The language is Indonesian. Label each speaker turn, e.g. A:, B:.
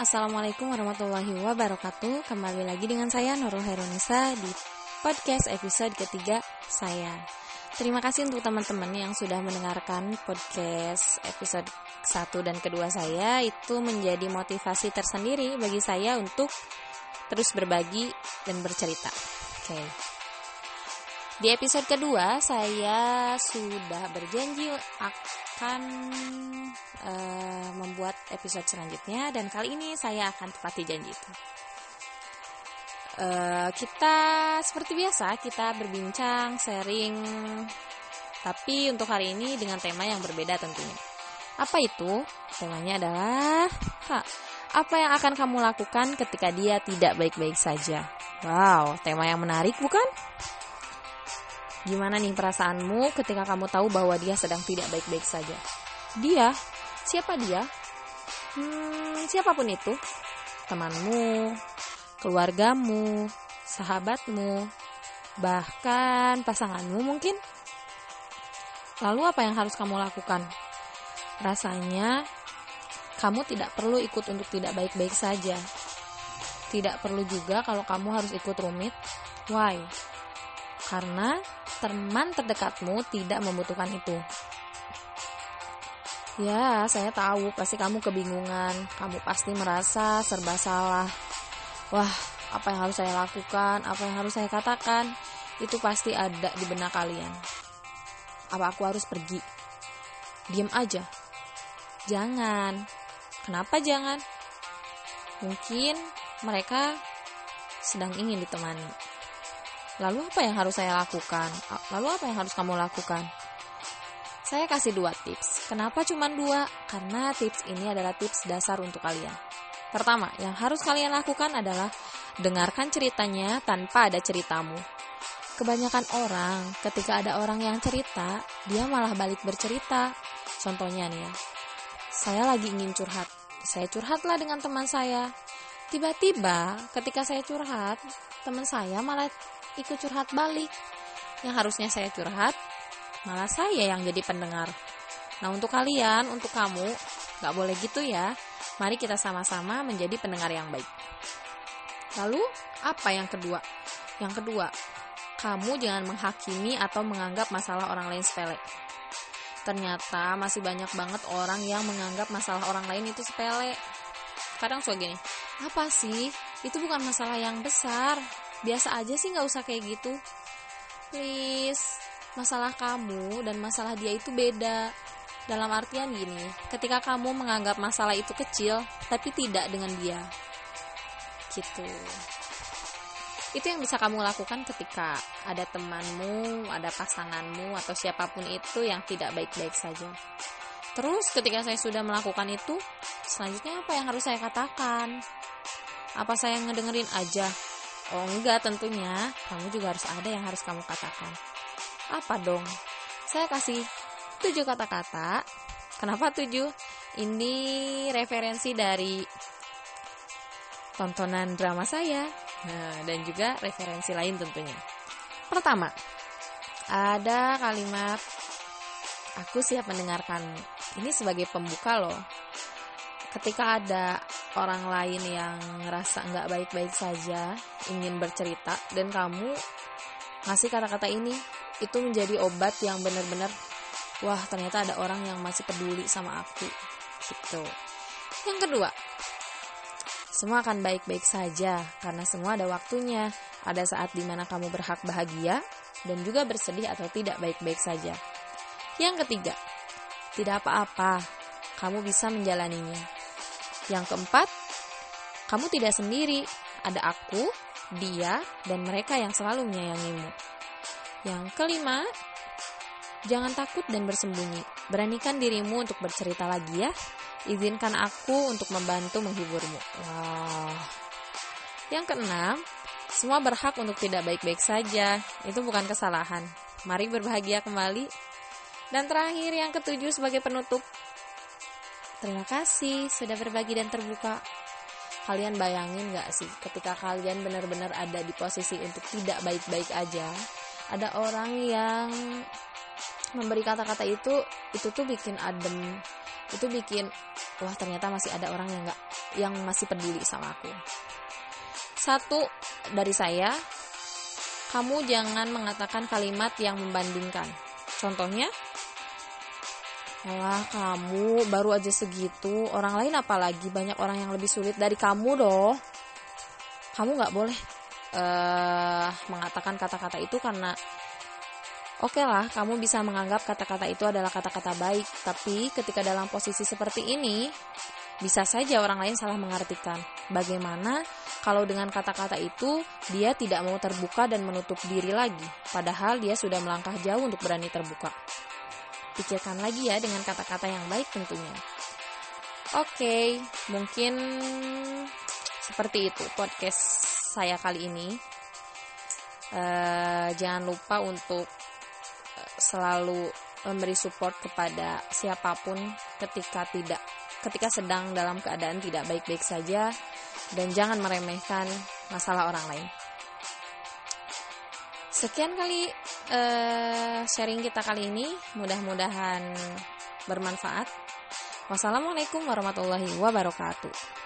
A: Assalamualaikum warahmatullahi wabarakatuh. Kembali lagi dengan saya Nurul Heronisa di podcast episode ketiga saya. Terima kasih untuk teman-teman yang sudah mendengarkan podcast episode 1 dan kedua saya. Itu menjadi motivasi tersendiri bagi saya untuk terus berbagi dan bercerita. Oke. Di episode kedua saya sudah berjanji akan uh, membuat episode selanjutnya dan kali ini saya akan tepati janji itu. Uh, kita seperti biasa kita berbincang, sharing, tapi untuk hari ini dengan tema yang berbeda tentunya. Apa itu? Temanya adalah ha, apa yang akan kamu lakukan ketika dia tidak baik-baik saja. Wow, tema yang menarik bukan? Gimana nih perasaanmu ketika kamu tahu bahwa dia sedang tidak baik-baik saja? Dia? Siapa dia? Hmm, siapa pun itu. Temanmu, keluargamu, sahabatmu, bahkan pasanganmu mungkin. Lalu apa yang harus kamu lakukan? Rasanya kamu tidak perlu ikut untuk tidak baik-baik saja. Tidak perlu juga kalau kamu harus ikut rumit. Why? Karena teman terdekatmu tidak membutuhkan itu. Ya, saya tahu pasti kamu kebingungan. Kamu pasti merasa serba salah. Wah, apa yang harus saya lakukan? Apa yang harus saya katakan? Itu pasti ada di benak kalian. Apa aku harus pergi? Diam aja. Jangan. Kenapa jangan? Mungkin mereka sedang ingin ditemani. Lalu apa yang harus saya lakukan? Lalu apa yang harus kamu lakukan? Saya kasih dua tips. Kenapa cuma dua? Karena tips ini adalah tips dasar untuk kalian. Pertama, yang harus kalian lakukan adalah dengarkan ceritanya tanpa ada ceritamu. Kebanyakan orang, ketika ada orang yang cerita, dia malah balik bercerita. Contohnya nih ya, saya lagi ingin curhat. Saya curhatlah dengan teman saya. Tiba-tiba, ketika saya curhat, teman saya malah ikut curhat balik. Yang harusnya saya curhat, malah saya yang jadi pendengar. Nah untuk kalian, untuk kamu, gak boleh gitu ya. Mari kita sama-sama menjadi pendengar yang baik. Lalu, apa yang kedua? Yang kedua, kamu jangan menghakimi atau menganggap masalah orang lain sepele. Ternyata masih banyak banget orang yang menganggap masalah orang lain itu sepele. Kadang suka gini, apa sih? Itu bukan masalah yang besar biasa aja sih nggak usah kayak gitu please masalah kamu dan masalah dia itu beda dalam artian gini ketika kamu menganggap masalah itu kecil tapi tidak dengan dia gitu itu yang bisa kamu lakukan ketika ada temanmu, ada pasanganmu, atau siapa pun itu yang tidak baik-baik saja. Terus, ketika saya sudah melakukan itu, selanjutnya apa yang harus saya katakan? Apa saya ngedengerin aja? Oh enggak tentunya, kamu juga harus ada yang harus kamu katakan. Apa dong? Saya kasih tujuh kata-kata. Kenapa tujuh? Ini referensi dari tontonan drama saya nah, dan juga referensi lain tentunya. Pertama, ada kalimat aku siap mendengarkan. Ini sebagai pembuka loh. Ketika ada orang lain yang ngerasa nggak baik-baik saja ingin bercerita dan kamu ngasih kata-kata ini itu menjadi obat yang benar-benar wah ternyata ada orang yang masih peduli sama aku gitu yang kedua semua akan baik-baik saja karena semua ada waktunya ada saat di mana kamu berhak bahagia dan juga bersedih atau tidak baik-baik saja yang ketiga tidak apa-apa kamu bisa menjalaninya yang keempat, kamu tidak sendiri. Ada aku, dia, dan mereka yang selalu menyayangimu. Yang kelima, jangan takut dan bersembunyi. Beranikan dirimu untuk bercerita lagi ya. Izinkan aku untuk membantu menghiburmu. Wow. Yang keenam, semua berhak untuk tidak baik-baik saja. Itu bukan kesalahan. Mari berbahagia kembali. Dan terakhir yang ketujuh sebagai penutup, Terima kasih sudah berbagi dan terbuka. Kalian bayangin gak sih ketika kalian benar-benar ada di posisi untuk tidak baik-baik aja, ada orang yang memberi kata-kata itu, itu tuh bikin adem, itu bikin wah ternyata masih ada orang yang nggak yang masih peduli sama aku. Satu dari saya kamu jangan mengatakan kalimat yang membandingkan. Contohnya Wah kamu baru aja segitu. Orang lain apalagi? Banyak orang yang lebih sulit dari kamu doh. Kamu gak boleh uh, mengatakan kata-kata itu karena Oke okay lah, kamu bisa menganggap kata-kata itu adalah kata-kata baik, tapi ketika dalam posisi seperti ini, bisa saja orang lain salah mengartikan. Bagaimana kalau dengan kata-kata itu dia tidak mau terbuka dan menutup diri lagi, padahal dia sudah melangkah jauh untuk berani terbuka. Pikirkan lagi ya dengan kata-kata yang baik tentunya. Oke, okay, mungkin seperti itu podcast saya kali ini. Uh, jangan lupa untuk selalu memberi support kepada siapa pun ketika tidak ketika sedang dalam keadaan tidak baik-baik saja dan jangan meremehkan masalah orang lain. Sekian kali uh, sharing kita kali ini, mudah-mudahan bermanfaat. Wassalamualaikum warahmatullahi wabarakatuh.